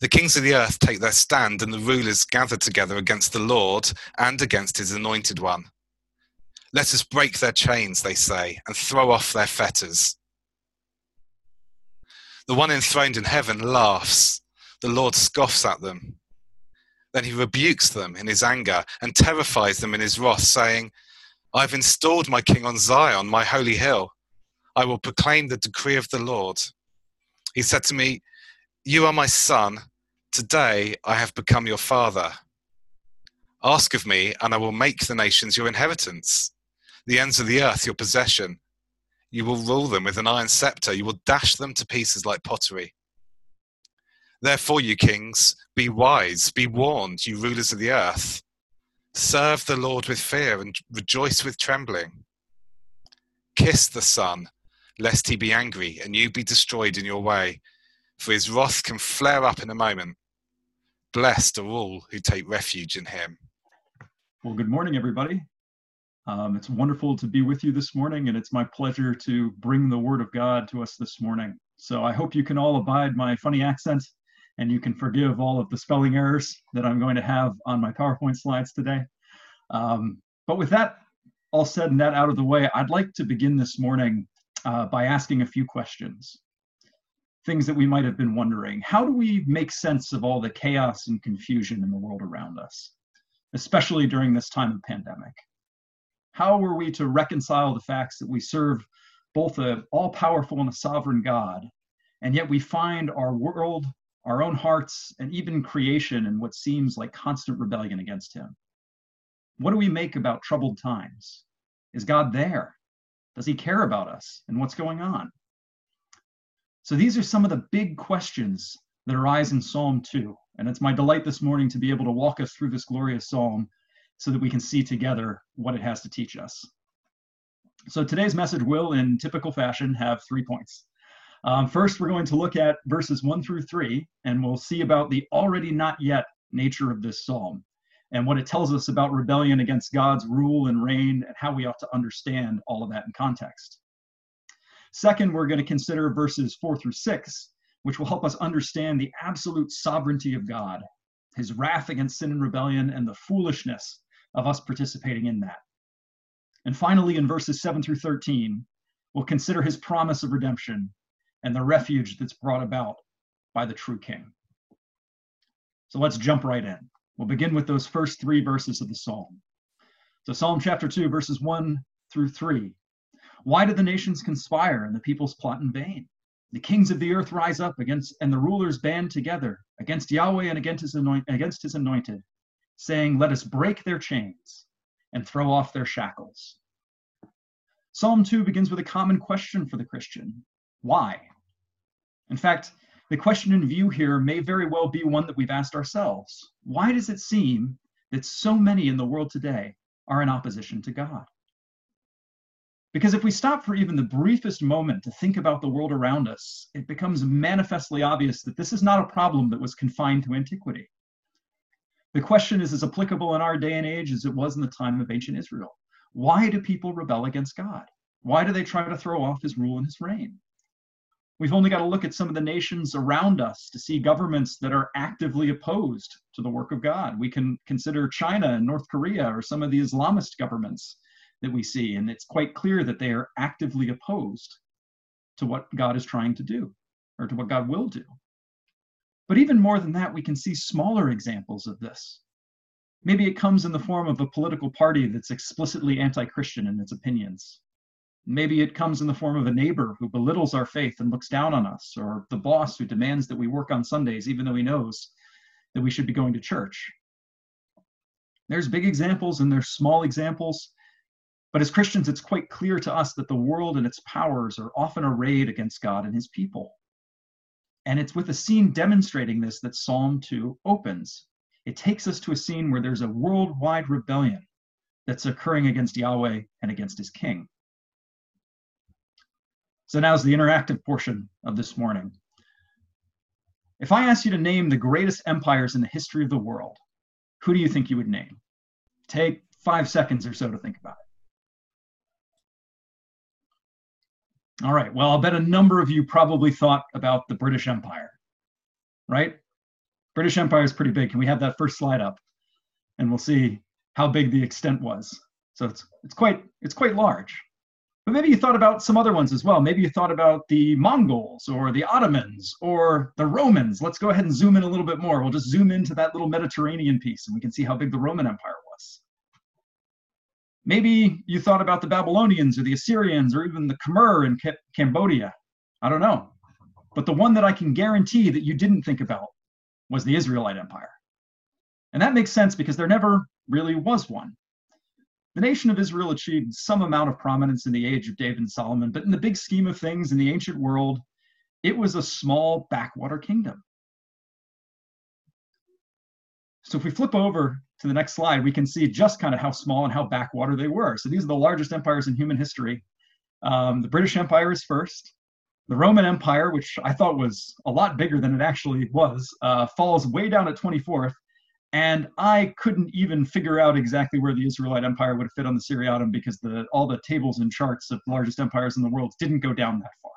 The kings of the earth take their stand, and the rulers gather together against the Lord and against his anointed one. Let us break their chains, they say, and throw off their fetters. The one enthroned in heaven laughs. The Lord scoffs at them. Then he rebukes them in his anger and terrifies them in his wrath, saying, I've installed my king on Zion, my holy hill. I will proclaim the decree of the Lord. He said to me, You are my son. Today I have become your father. Ask of me, and I will make the nations your inheritance, the ends of the earth your possession. You will rule them with an iron scepter. You will dash them to pieces like pottery. Therefore, you kings, be wise, be warned, you rulers of the earth. Serve the Lord with fear and rejoice with trembling. Kiss the Son, lest he be angry and you be destroyed in your way, for his wrath can flare up in a moment. Blessed are all who take refuge in him. Well, good morning, everybody. Um, it's wonderful to be with you this morning, and it's my pleasure to bring the Word of God to us this morning. So I hope you can all abide my funny accent and you can forgive all of the spelling errors that I'm going to have on my PowerPoint slides today. Um, but with that all said and that out of the way, I'd like to begin this morning uh, by asking a few questions. Things that we might have been wondering. How do we make sense of all the chaos and confusion in the world around us, especially during this time of pandemic? How are we to reconcile the facts that we serve both a all-powerful and a sovereign God, and yet we find our world our own hearts, and even creation in what seems like constant rebellion against Him? What do we make about troubled times? Is God there? Does He care about us and what's going on? So these are some of the big questions that arise in Psalm 2. And it's my delight this morning to be able to walk us through this glorious psalm so that we can see together what it has to teach us. So today's message will, in typical fashion, have three points. Um, first, we're going to look at verses one through three, and we'll see about the already not yet nature of this psalm and what it tells us about rebellion against God's rule and reign and how we ought to understand all of that in context. Second, we're going to consider verses four through six, which will help us understand the absolute sovereignty of God, his wrath against sin and rebellion, and the foolishness of us participating in that. And finally, in verses 7 through 13, we'll consider his promise of redemption and the refuge that's brought about by the true king. So let's jump right in. We'll begin with those first three verses of the psalm. So, Psalm chapter 2, verses 1 through 3. Why do the nations conspire and the peoples plot in vain? The kings of the earth rise up against, and the rulers band together against Yahweh and against his, anoint, against his anointed, saying, Let us break their chains and throw off their shackles. Psalm 2 begins with a common question for the Christian Why? In fact, the question in view here may very well be one that we've asked ourselves. Why does it seem that so many in the world today are in opposition to God? Because if we stop for even the briefest moment to think about the world around us, it becomes manifestly obvious that this is not a problem that was confined to antiquity. The question is as applicable in our day and age as it was in the time of ancient Israel. Why do people rebel against God? Why do they try to throw off his rule and his reign? We've only got to look at some of the nations around us to see governments that are actively opposed to the work of God. We can consider China and North Korea or some of the Islamist governments that we see, and it's quite clear that they are actively opposed to what God is trying to do or to what God will do. But even more than that, we can see smaller examples of this. Maybe it comes in the form of a political party that's explicitly anti Christian in its opinions. Maybe it comes in the form of a neighbor who belittles our faith and looks down on us, or the boss who demands that we work on Sundays even though he knows that we should be going to church. There's big examples and there's small examples, but as Christians, it's quite clear to us that the world and its powers are often arrayed against God and his people. And it's with a scene demonstrating this that Psalm 2 opens. It takes us to a scene where there's a worldwide rebellion that's occurring against Yahweh and against his king. So now's the interactive portion of this morning. If I asked you to name the greatest empires in the history of the world, who do you think you would name? Take five seconds or so to think about it. All right, well, I'll bet a number of you probably thought about the British Empire, right? British Empire is pretty big. Can we have that first slide up? And we'll see how big the extent was. So it's it's quite it's quite large. But maybe you thought about some other ones as well. Maybe you thought about the Mongols or the Ottomans or the Romans. Let's go ahead and zoom in a little bit more. We'll just zoom into that little Mediterranean piece and we can see how big the Roman Empire. Maybe you thought about the Babylonians or the Assyrians or even the Khmer in Cambodia. I don't know. But the one that I can guarantee that you didn't think about was the Israelite Empire. And that makes sense because there never really was one. The nation of Israel achieved some amount of prominence in the age of David and Solomon, but in the big scheme of things in the ancient world, it was a small backwater kingdom. So if we flip over to the next slide, we can see just kind of how small and how backwater they were. So these are the largest empires in human history. Um, the British Empire is first. The Roman Empire, which I thought was a lot bigger than it actually was, uh, falls way down at 24th. And I couldn't even figure out exactly where the Israelite Empire would fit on the Seriatim because the, all the tables and charts of the largest empires in the world didn't go down that far.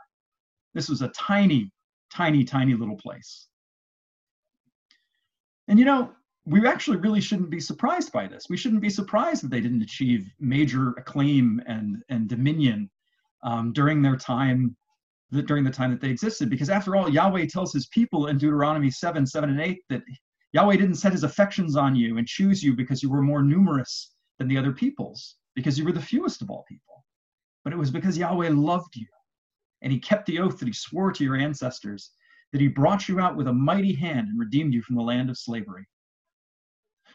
This was a tiny, tiny, tiny little place. And you know, we actually really shouldn't be surprised by this. We shouldn't be surprised that they didn't achieve major acclaim and, and dominion um, during their time, during the time that they existed. Because after all, Yahweh tells his people in Deuteronomy 7, 7 and 8 that Yahweh didn't set his affections on you and choose you because you were more numerous than the other peoples, because you were the fewest of all people. But it was because Yahweh loved you and he kept the oath that he swore to your ancestors, that he brought you out with a mighty hand and redeemed you from the land of slavery.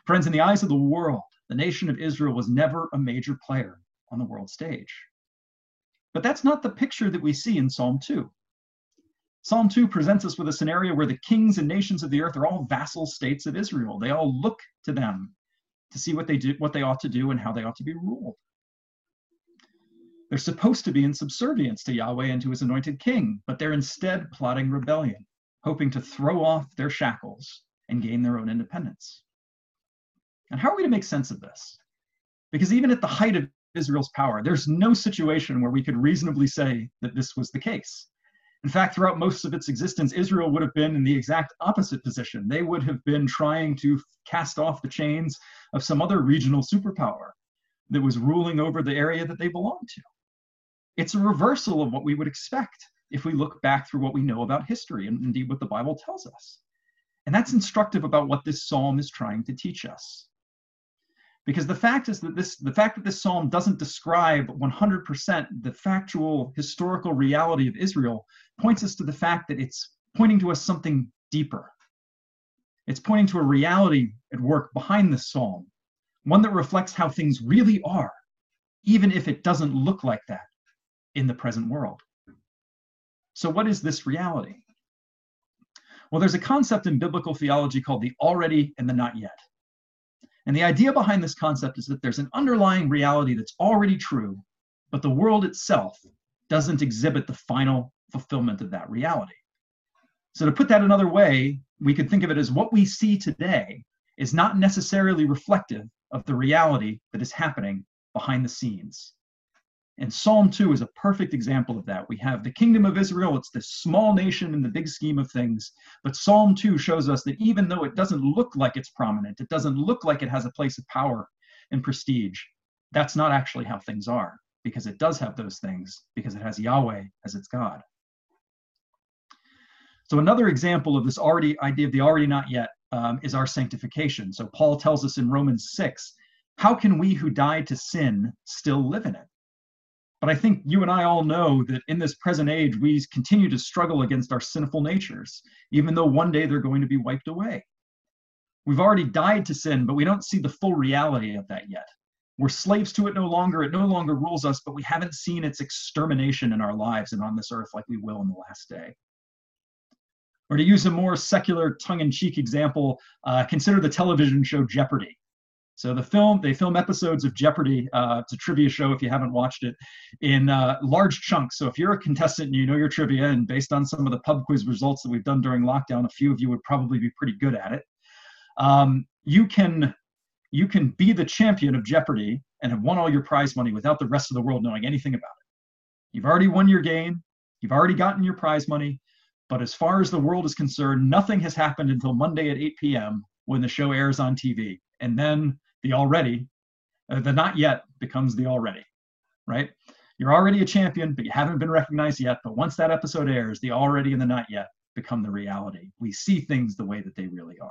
Friends, in the eyes of the world, the nation of Israel was never a major player on the world stage. But that's not the picture that we see in Psalm 2. Psalm 2 presents us with a scenario where the kings and nations of the earth are all vassal states of Israel. They all look to them to see what they do, what they ought to do, and how they ought to be ruled. They're supposed to be in subservience to Yahweh and to his anointed king, but they're instead plotting rebellion, hoping to throw off their shackles and gain their own independence. And how are we to make sense of this? Because even at the height of Israel's power, there's no situation where we could reasonably say that this was the case. In fact, throughout most of its existence, Israel would have been in the exact opposite position. They would have been trying to cast off the chains of some other regional superpower that was ruling over the area that they belonged to. It's a reversal of what we would expect if we look back through what we know about history and indeed what the Bible tells us. And that's instructive about what this psalm is trying to teach us because the fact is that this the fact that this psalm doesn't describe 100% the factual historical reality of israel points us to the fact that it's pointing to us something deeper. It's pointing to a reality at work behind this psalm one that reflects how things really are even if it doesn't look like that in the present world. So what is this reality? Well there's a concept in biblical theology called the already and the not yet and the idea behind this concept is that there's an underlying reality that's already true, but the world itself doesn't exhibit the final fulfillment of that reality. So, to put that another way, we could think of it as what we see today is not necessarily reflective of the reality that is happening behind the scenes. And Psalm 2 is a perfect example of that. We have the kingdom of Israel, it's this small nation in the big scheme of things. But Psalm 2 shows us that even though it doesn't look like it's prominent, it doesn't look like it has a place of power and prestige, that's not actually how things are, because it does have those things, because it has Yahweh as its God. So, another example of this already idea of the already not yet um, is our sanctification. So, Paul tells us in Romans 6 how can we who died to sin still live in it? But I think you and I all know that in this present age, we continue to struggle against our sinful natures, even though one day they're going to be wiped away. We've already died to sin, but we don't see the full reality of that yet. We're slaves to it no longer. It no longer rules us, but we haven't seen its extermination in our lives and on this earth like we will in the last day. Or to use a more secular, tongue in cheek example, uh, consider the television show Jeopardy! So the film, they film episodes of Jeopardy. Uh, it's a trivia show if you haven't watched it in uh, large chunks. So if you're a contestant and you know your trivia, and based on some of the pub quiz results that we've done during lockdown, a few of you would probably be pretty good at it. Um, you can you can be the champion of Jeopardy and have won all your prize money without the rest of the world knowing anything about it. You've already won your game. You've already gotten your prize money. But as far as the world is concerned, nothing has happened until Monday at 8 p.m. when the show airs on TV. And then the already, uh, the not yet becomes the already, right? You're already a champion, but you haven't been recognized yet. But once that episode airs, the already and the not yet become the reality. We see things the way that they really are.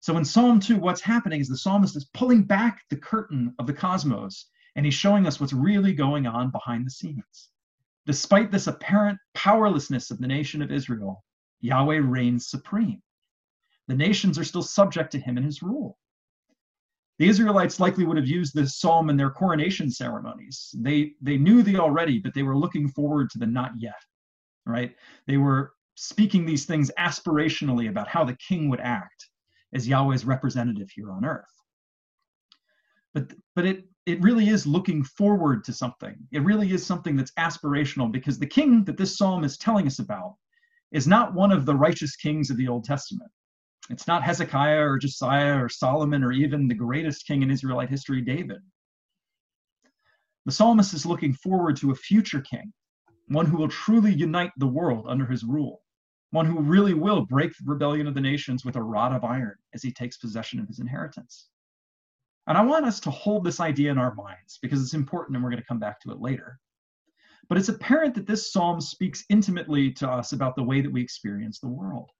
So in Psalm 2, what's happening is the psalmist is pulling back the curtain of the cosmos and he's showing us what's really going on behind the scenes. Despite this apparent powerlessness of the nation of Israel, Yahweh reigns supreme. The nations are still subject to him and his rule. The Israelites likely would have used this psalm in their coronation ceremonies. They, they knew the already, but they were looking forward to the not yet, right? They were speaking these things aspirationally about how the king would act as Yahweh's representative here on earth. But, but it, it really is looking forward to something. It really is something that's aspirational because the king that this psalm is telling us about is not one of the righteous kings of the Old Testament. It's not Hezekiah or Josiah or Solomon or even the greatest king in Israelite history, David. The psalmist is looking forward to a future king, one who will truly unite the world under his rule, one who really will break the rebellion of the nations with a rod of iron as he takes possession of his inheritance. And I want us to hold this idea in our minds because it's important and we're going to come back to it later. But it's apparent that this psalm speaks intimately to us about the way that we experience the world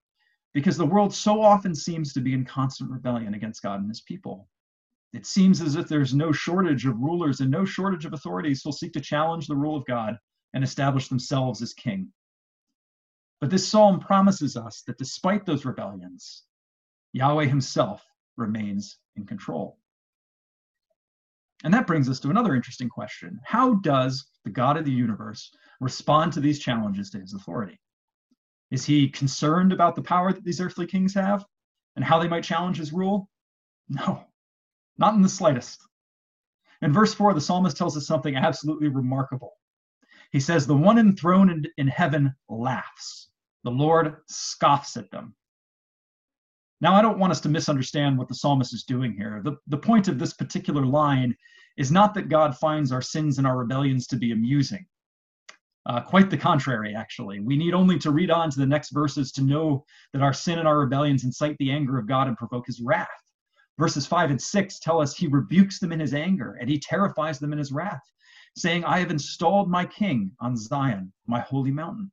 because the world so often seems to be in constant rebellion against God and his people. It seems as if there's no shortage of rulers and no shortage of authorities who'll seek to challenge the rule of God and establish themselves as king. But this psalm promises us that despite those rebellions, Yahweh himself remains in control. And that brings us to another interesting question How does the God of the universe respond to these challenges to his authority? Is he concerned about the power that these earthly kings have and how they might challenge his rule? No, not in the slightest. In verse 4, the psalmist tells us something absolutely remarkable. He says, The one enthroned in, heaven laughs, the Lord scoffs at them. Now, I don't want us to misunderstand what the psalmist is doing here. The, the point of this particular line is not that God finds our sins and our rebellions to be amusing. Uh, quite the contrary, actually. We need only to read on to the next verses to know that our sin and our rebellions incite the anger of God and provoke his wrath. Verses 5 and 6 tell us he rebukes them in his anger and he terrifies them in his wrath, saying, I have installed my king on Zion, my holy mountain.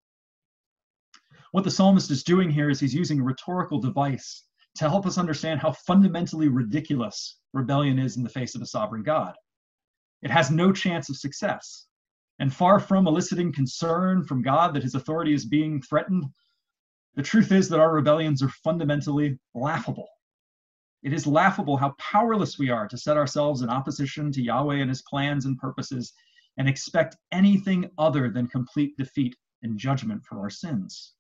What the psalmist is doing here is he's using a rhetorical device to help us understand how fundamentally ridiculous rebellion is in the face of a sovereign God. It has no chance of success. And far from eliciting concern from God that his authority is being threatened, the truth is that our rebellions are fundamentally laughable. It is laughable how powerless we are to set ourselves in opposition to Yahweh and his plans and purposes and expect anything other than complete defeat and judgment for our sins.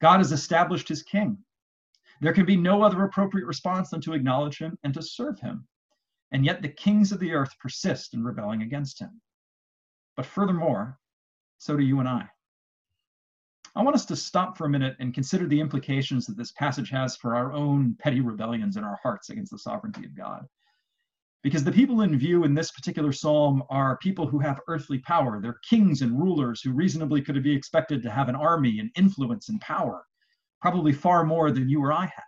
God has established his king. There can be no other appropriate response than to acknowledge him and to serve him. And yet the kings of the earth persist in rebelling against him. But furthermore, so do you and I. I want us to stop for a minute and consider the implications that this passage has for our own petty rebellions in our hearts against the sovereignty of God. Because the people in view in this particular psalm are people who have earthly power. They're kings and rulers who reasonably could be expected to have an army and influence and power, probably far more than you or I have.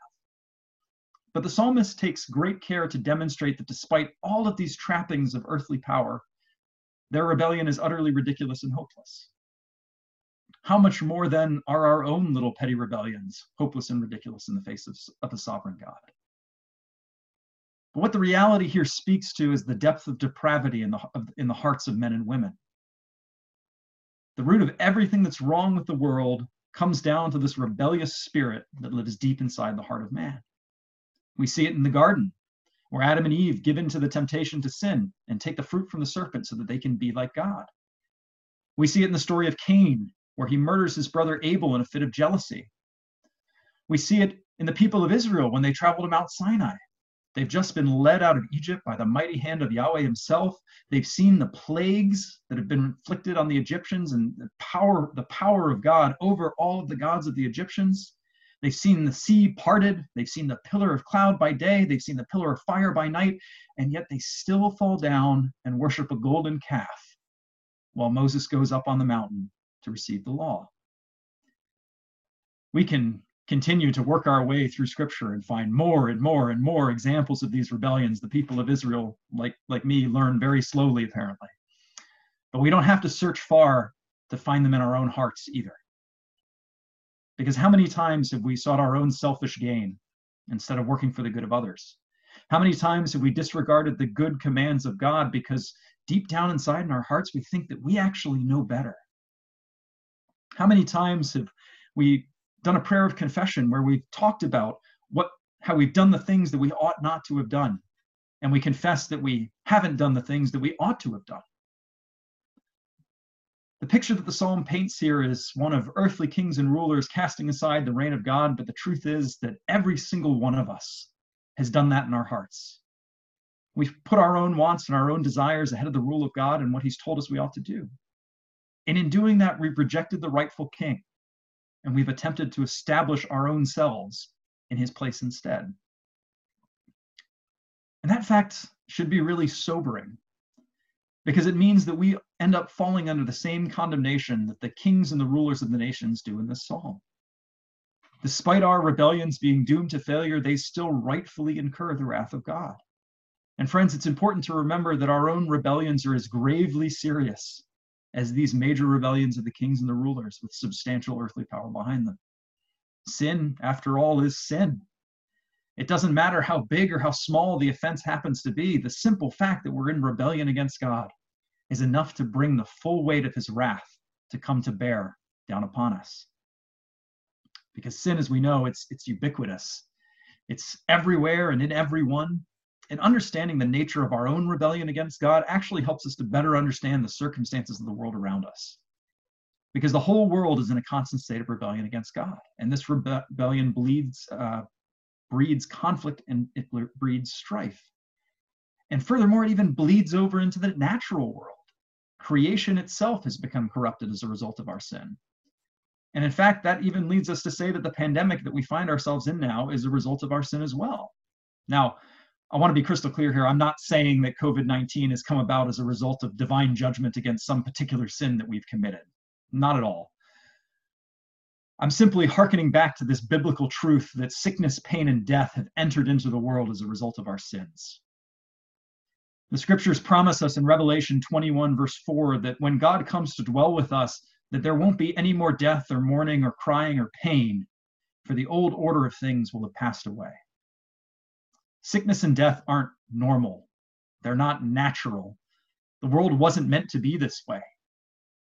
But the psalmist takes great care to demonstrate that despite all of these trappings of earthly power, their rebellion is utterly ridiculous and hopeless. How much more then are our own little petty rebellions hopeless and ridiculous in the face of, of a sovereign God? But what the reality here speaks to is the depth of depravity in the, of, in the hearts of men and women. The root of everything that's wrong with the world comes down to this rebellious spirit that lives deep inside the heart of man. We see it in the garden where Adam and Eve give to the temptation to sin and take the fruit from the serpent so that they can be like God. We see it in the story of Cain, where he murders his brother Abel in a fit of jealousy. We see it in the people of Israel when they travel to Mount Sinai. They've just been led out of Egypt by the mighty hand of Yahweh himself. They've seen the plagues that have been inflicted on the Egyptians and the power, the power of God over all of the gods of the Egyptians. They've seen the sea parted. They've seen the pillar of cloud by day. They've seen the pillar of fire by night. And yet they still fall down and worship a golden calf while Moses goes up on the mountain to receive the law. we can continue to work our way through scripture and find more and more and more examples of these rebellions the people of israel like like me learn very slowly apparently but we don't have to search far to find them in our own hearts either because how many times have we sought our own selfish gain instead of working for the good of others? How many times have we disregarded the good commands of god because deep down inside in our hearts we think that we actually know better? How many times have we done a prayer of confession where we've talked about what how we've done the things that we ought not to have done and we confess that we haven't done the things that we ought to have done the picture that the psalm paints here is one of earthly kings and rulers casting aside the reign of god but the truth is that every single one of us has done that in our hearts. We've put our own wants and our own desires ahead of the rule of god and what he's told us we ought to do. And in doing that we've rejected the rightful king and we've attempted to establish our own selves in his place instead. And that fact should be really sobering because it means that we end up falling under the same condemnation that the kings and the rulers of the nations do in this psalm. Despite our rebellions being doomed to failure, they still rightfully incur the wrath of God. And friends, it's important to remember that our own rebellions are as gravely serious as these major rebellions of the kings and the rulers with substantial earthly power behind them. Sin, after all, is sin. It doesn't matter how big or how small the offense happens to be, the simple fact that we're in rebellion against God is enough to bring the full weight of his wrath to come to bear down upon us. Because sin, as we know, it's, it's ubiquitous. It's everywhere and in everyone, and understanding the nature of our own rebellion against God actually helps us to better understand the circumstances of the world around us. Because the whole world is in a constant state of rebellion against God. And this rebellion bleeds, uh, breeds conflict and it breeds strife. And furthermore, it even bleeds over into the natural world. Creation itself has become corrupted as a result of our sin. And in fact, that even leads us to say that the pandemic that we find ourselves in now is a result of our sin as well. Now, I want to be crystal clear here. I'm not saying that COVID 19 has come about as a result of divine judgment against some particular sin that we've committed. Not at all. I'm simply hearkening back to this biblical truth that sickness, pain, and death have entered into the world as a result of our sins. The scriptures promise us in Revelation 21, verse 4, that when God comes to dwell with us, that there won't be any more death or mourning or crying or pain, for the old order of things will have passed away. Sickness and death aren't normal, they're not natural. The world wasn't meant to be this way,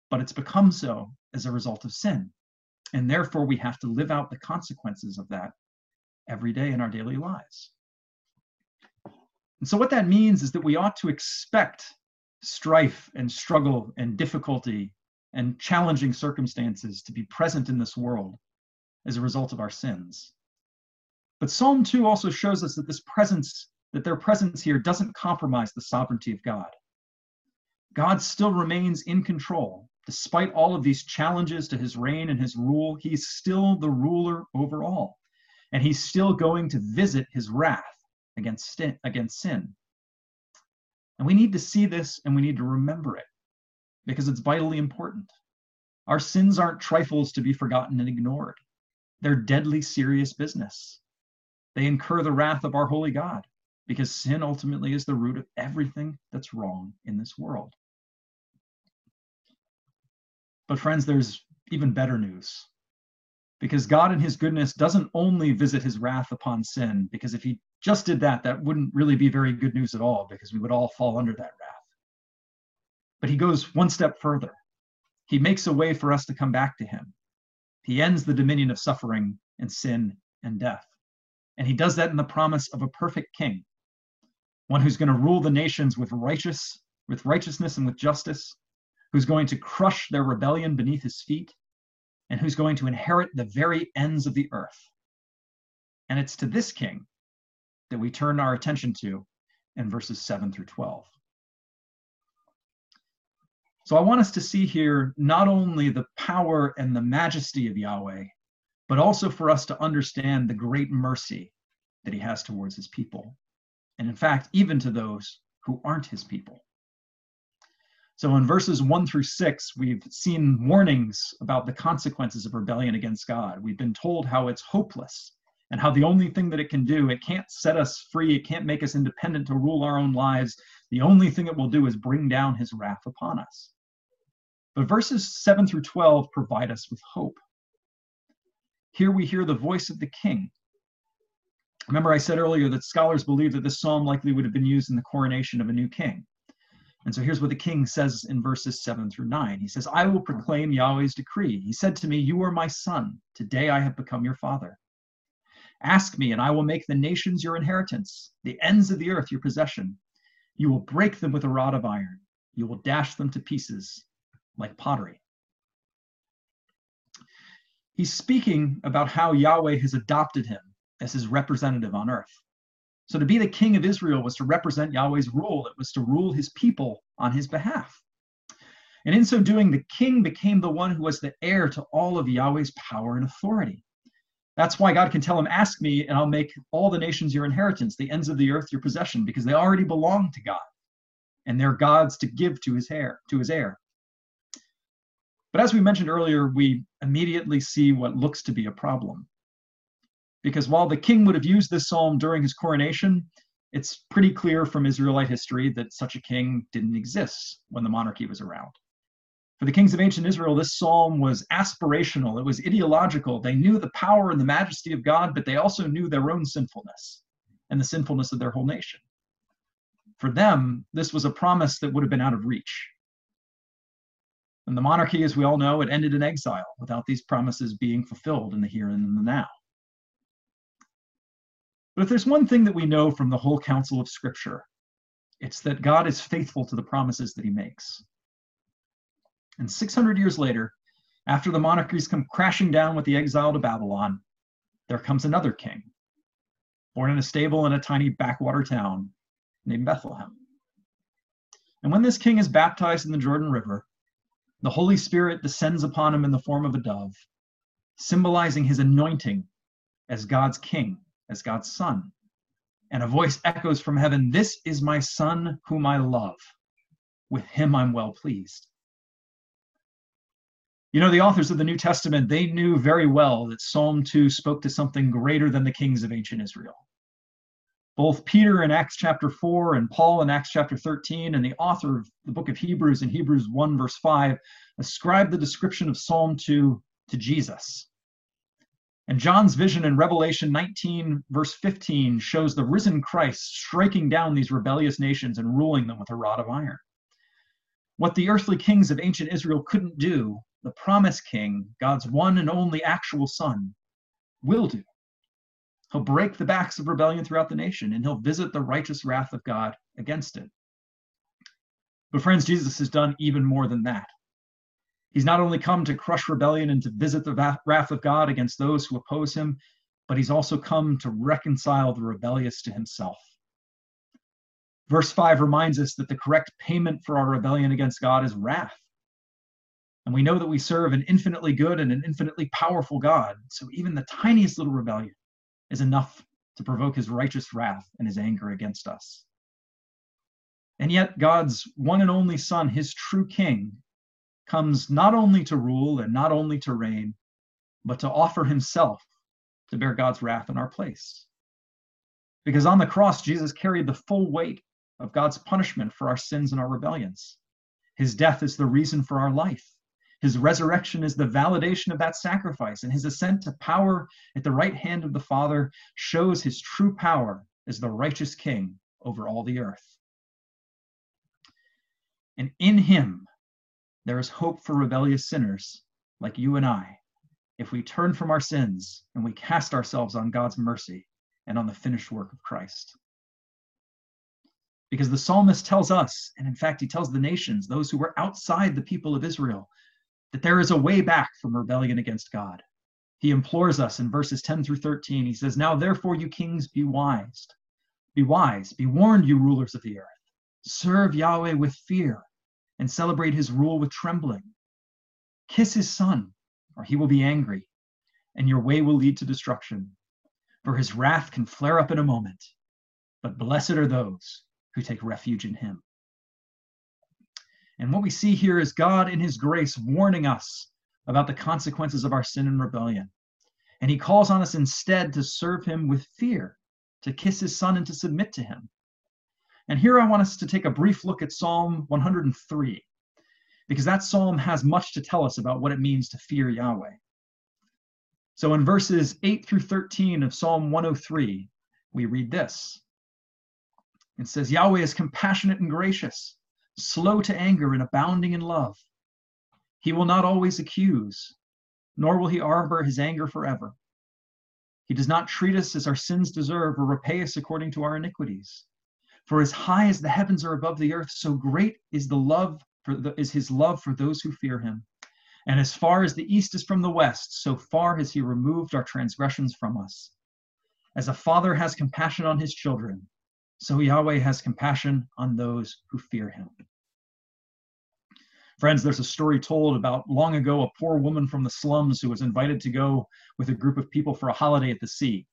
but it's become so as a result of sin. And therefore, we have to live out the consequences of that every day in our daily lives. And so, what that means is that we ought to expect strife and struggle and difficulty and challenging circumstances to be present in this world as a result of our sins. But Psalm 2 also shows us that this presence, that their presence here doesn't compromise the sovereignty of God. God still remains in control. Despite all of these challenges to his reign and his rule, he's still the ruler over all. And he's still going to visit his wrath against against sin. And we need to see this and we need to remember it because it's vitally important. Our sins aren't trifles to be forgotten and ignored, they're deadly serious business. They incur the wrath of our holy God because sin ultimately is the root of everything that's wrong in this world. But, friends, there's even better news. Because God, in His goodness, doesn't only visit His wrath upon sin, because if He just did that, that wouldn't really be very good news at all, because we would all fall under that wrath. But He goes one step further. He makes a way for us to come back to Him. He ends the dominion of suffering and sin and death. And he does that in the promise of a perfect king, one who's going to rule the nations with righteous, with righteousness and with justice, who's going to crush their rebellion beneath his feet, and who's going to inherit the very ends of the earth. And it's to this king that we turn our attention to in verses 7 through 12. So I want us to see here not only the power and the majesty of Yahweh, but also for us to understand the great mercy that he has towards his people. And in fact, even to those who aren't his people. So in verses one through six, we've seen warnings about the consequences of rebellion against God. We've been told how it's hopeless and how the only thing that it can do, it can't set us free, it can't make us independent to rule our own lives. The only thing it will do is bring down his wrath upon us. But verses 7 through 12 provide us with hope. Here we hear the voice of the king. Remember, I said earlier that scholars believe that this psalm likely would have been used in the coronation of a new king. And so here's what the king says in verses 7 through 9. He says, I will proclaim Yahweh's decree. He said to me, You are my son. Today I have become your father. Ask me, and I will make the nations your inheritance, the ends of the earth your possession. You will break them with a rod of iron. You will dash them to pieces like pottery. He's speaking about how Yahweh has adopted him as his representative on earth. So to be the king of Israel was to represent Yahweh's rule, it was to rule his people on his behalf. And in so doing, the king became the one who was the heir to all of Yahweh's power and authority. That's why God can tell him, Ask me, and I'll make all the nations your inheritance, the ends of the earth your possession, because they already belong to God. And they're God's to give to his heir, to his heir. But as we mentioned earlier, we immediately see what looks to be a problem. Because while the king would have used this psalm during his coronation, it's pretty clear from Israelite history that such a king didn't exist when the monarchy was around. For the kings of ancient Israel, this psalm was aspirational, it was ideological. They knew the power and the majesty of God, but they also knew their own sinfulness and the sinfulness of their whole nation. For them, this was a promise that would have been out of reach. And the monarchy, as we all know, it ended in exile without these promises being fulfilled in the here and in the now. But if there's one thing that we know from the whole counsel of Scripture, it's that God is faithful to the promises that he makes. And 600 years later, after the monarchies come crashing down with the exile to Babylon, there comes another king, born in a stable in a tiny backwater town named Bethlehem. And when this king is baptized in the Jordan River, the Holy Spirit descends upon him in the form of a dove, symbolizing his anointing as God's king, as God's son. And a voice echoes from heaven This is my son whom I love. With him I'm well pleased. You know, the authors of the New Testament, they knew very well that Psalm 2 spoke to something greater than the kings of ancient Israel. Both Peter in Acts chapter 4 and Paul in Acts chapter 13 and the author of the book of Hebrews in Hebrews 1 verse 5 ascribe the description of Psalm 2 to Jesus. And John's vision in Revelation 19 verse 15 shows the risen Christ striking down these rebellious nations and ruling them with a rod of iron. What the earthly kings of ancient Israel couldn't do, the promised king, God's one and only actual son, will do. He'll break the backs of rebellion throughout the nation and he'll visit the righteous wrath of God against it. But, friends, Jesus has done even more than that. He's not only come to crush rebellion and to visit the wrath of God against those who oppose him, but he's also come to reconcile the rebellious to himself. Verse 5 reminds us that the correct payment for our rebellion against God is wrath. And we know that we serve an infinitely good and an infinitely powerful God. So even the tiniest little rebellion is enough to provoke his righteous wrath and his anger against us. And yet, God's one and only Son, his true King, comes not only to rule and not only to reign, but to offer himself to bear God's wrath in our place. Because on the cross, Jesus carried the full weight of God's punishment for our sins and our rebellions. His death is the reason for our life. His resurrection is the validation of that sacrifice, and his ascent to power at the right hand of the Father shows his true power as the righteous king over all the earth. And in him, there is hope for rebellious sinners like you and I if we turn from our sins and we cast ourselves on God's mercy and on the finished work of Christ. Because the psalmist tells us, and in fact, he tells the nations, those who were outside the people of Israel, that there is a way back from rebellion against God. He implores us in verses 10 through 13. He says, Now therefore, you kings, be wise. Be wise. Be warned, you rulers of the earth. Serve Yahweh with fear and celebrate his rule with trembling. Kiss his son, or he will be angry, and your way will lead to destruction. For his wrath can flare up in a moment. But blessed are those who take refuge in him. And what we see here is God in his grace warning us about the consequences of our sin and rebellion. And he calls on us instead to serve him with fear, to kiss his son and to submit to him. And here I want us to take a brief look at Psalm 103, because that psalm has much to tell us about what it means to fear Yahweh. So in verses 8 through 13 of Psalm 103, we read this. It says, Yahweh is compassionate and gracious, slow to anger and abounding in love. He will not always accuse, nor will he harbor his anger forever. He does not treat us as our sins deserve or repay us according to our iniquities. For as high as the heavens are above the earth, so great is the love for the, is his love for those who fear him. And as far as the east is from the west, so far has he removed our transgressions from us. As a father has compassion on his children, so Yahweh has compassion on those who fear him. Friends, there's a story told about long ago a poor woman from the slums who was invited to go with a group of people for a holiday at the sea.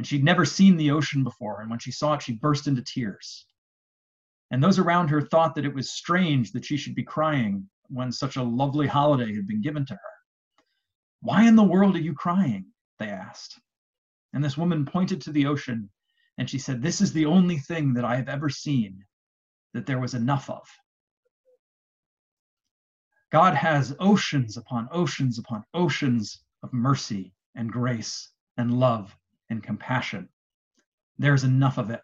And she'd never seen the ocean before, and when she saw it, she burst into tears. And those around her thought that it was strange that she should be crying when such a lovely holiday had been given to her. Why in the world are you crying? They asked. And this woman pointed to the ocean and she said, This is the only thing that I have ever seen that there was enough of. God has oceans upon oceans upon oceans of mercy and grace and love and compassion. There's enough of it,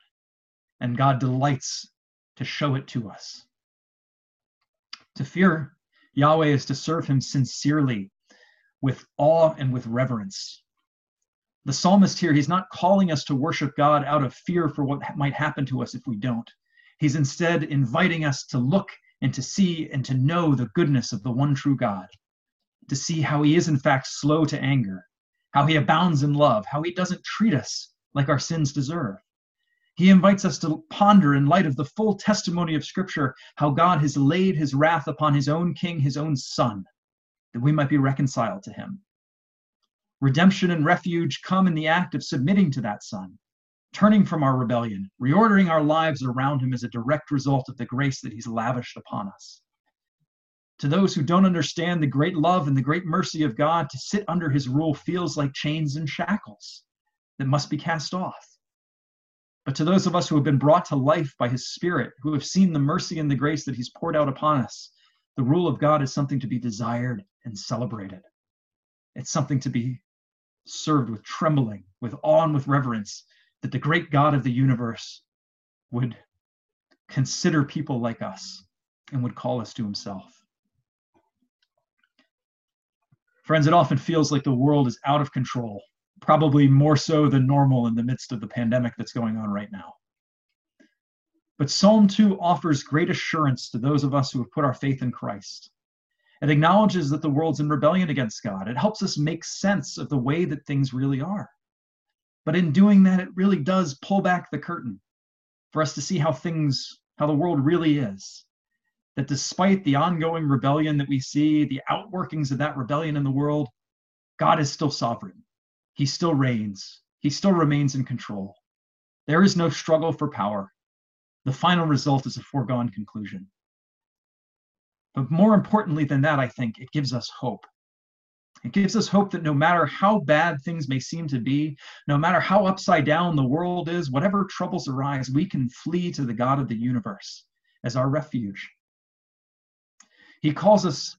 and God delights to show it to us. To fear Yahweh is to serve him sincerely, with awe and with reverence. The psalmist here, he's not calling us to worship God out of fear for what might happen to us if we don't. He's instead inviting us to look and to see and to know the goodness of the one true God, to see how he is in fact slow to anger, how he abounds in love, how he doesn't treat us like our sins deserve. He invites us to ponder in light of the full testimony of Scripture how God has laid his wrath upon his own king, his own son, that we might be reconciled to him. Redemption and refuge come in the act of submitting to that son, turning from our rebellion, reordering our lives around him as a direct result of the grace that he's lavished upon us. To those who don't understand the great love and the great mercy of God, to sit under his rule feels like chains and shackles that must be cast off. But to those of us who have been brought to life by his Spirit, who have seen the mercy and the grace that he's poured out upon us, the rule of God is something to be desired and celebrated. It's something to be served with trembling, with awe, and with reverence, that the great God of the universe would consider people like us and would call us to himself. Friends, it often feels like the world is out of control, probably more so than normal in the midst of the pandemic that's going on right now. But Psalm 2 offers great assurance to those of us who have put our faith in Christ. It acknowledges that the world's in rebellion against God. It helps us make sense of the way that things really are. But in doing that, it really does pull back the curtain for us to see how things, how the world really is. That despite the ongoing rebellion that we see, the outworkings of that rebellion in the world, God is still sovereign. He still reigns. He still remains in control. There is no struggle for power. The final result is a foregone conclusion. But more importantly than that, I think it gives us hope. It gives us hope that no matter how bad things may seem to be, no matter how upside down the world is, whatever troubles arise, we can flee to the God of the universe as our refuge. He calls us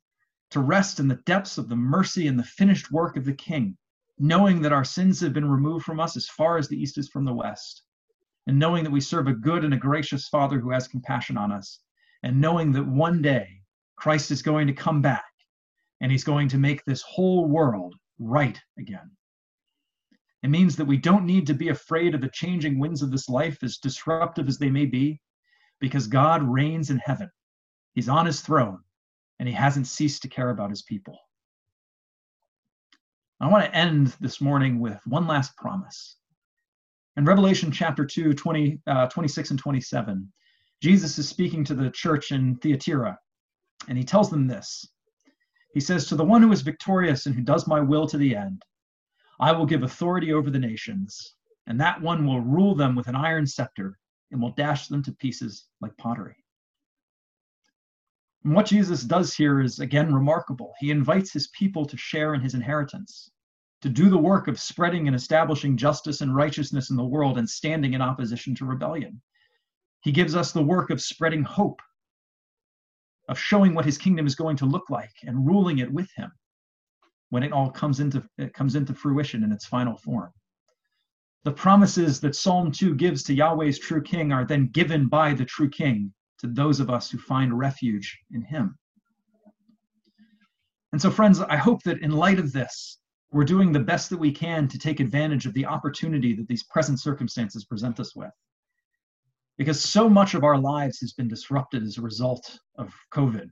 to rest in the depths of the mercy and the finished work of the King, knowing that our sins have been removed from us as far as the east is from the west, and knowing that we serve a good and a gracious Father who has compassion on us, and knowing that one day Christ is going to come back and he's going to make this whole world right again. It means that we don't need to be afraid of the changing winds of this life, as disruptive as they may be, because God reigns in heaven. He's on his throne, and he hasn't ceased to care about his people. I want to end this morning with one last promise. In Revelation chapter 2, 20, uh, 26 and 27, Jesus is speaking to the church in Thyatira, and he tells them this he says, To the one who is victorious and who does my will to the end, I will give authority over the nations, and that one will rule them with an iron scepter and will dash them to pieces like pottery. And what Jesus does here is again remarkable. He invites his people to share in his inheritance, to do the work of spreading and establishing justice and righteousness in the world and standing in opposition to rebellion. He gives us the work of spreading hope, of showing what his kingdom is going to look like and ruling it with him when it all comes into it comes into fruition in its final form. The promises that Psalm 2 gives to Yahweh's true king are then given by the true king to those of us who find refuge in him. And so, friends, I hope that in light of this, we're doing the best that we can to take advantage of the opportunity that these present circumstances present us with. Because so much of our lives has been disrupted as a result of COVID.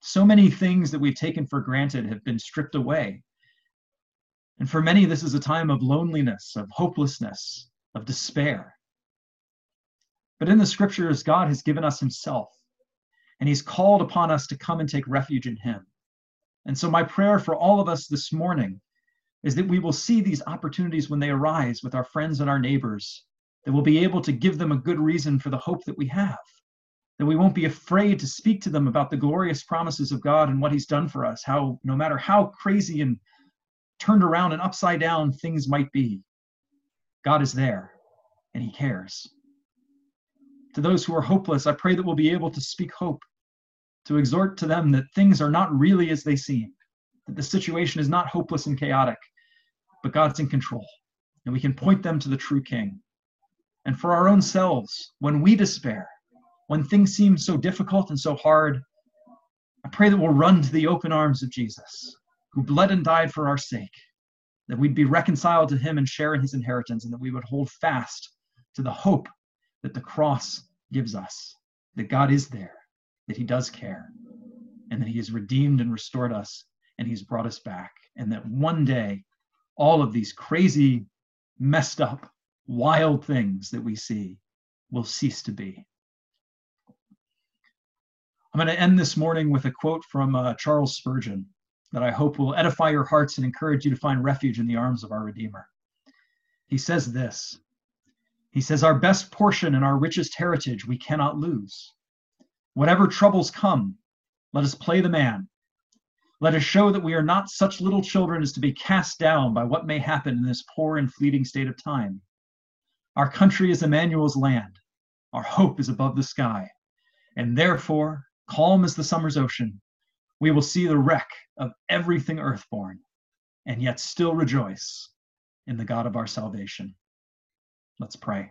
So many things that we've taken for granted have been stripped away. And for many, this is a time of loneliness, of hopelessness, of despair. But in the scriptures, God has given us himself, and he's called upon us to come and take refuge in him. And so, my prayer for all of us this morning is that we will see these opportunities when they arise with our friends and our neighbors, that we'll be able to give them a good reason for the hope that we have, that we won't be afraid to speak to them about the glorious promises of God and what he's done for us, how no matter how crazy and turned around and upside down things might be, God is there and he cares. To those who are hopeless, I pray that we'll be able to speak hope, to exhort to them that things are not really as they seem, that the situation is not hopeless and chaotic, but God's in control, and we can point them to the true King. And for our own selves, when we despair, when things seem so difficult and so hard, I pray that we'll run to the open arms of Jesus, who bled and died for our sake, that we'd be reconciled to him and share in his inheritance, and that we would hold fast to the hope that the cross gives us that God is there, that He does care, and that He has redeemed and restored us, and He's brought us back, and that one day all of these crazy, messed up, wild things that we see will cease to be. I'm going to end this morning with a quote from uh, Charles Spurgeon that I hope will edify your hearts and encourage you to find refuge in the arms of our Redeemer. He says this he says, Our best portion and our richest heritage we cannot lose. Whatever troubles come, let us play the man. Let us show that we are not such little children as to be cast down by what may happen in this poor and fleeting state of time. Our country is Emmanuel's land. Our hope is above the sky. And therefore, calm as the summer's ocean, we will see the wreck of everything earthborn, and yet still rejoice in the God of our salvation. Let's pray.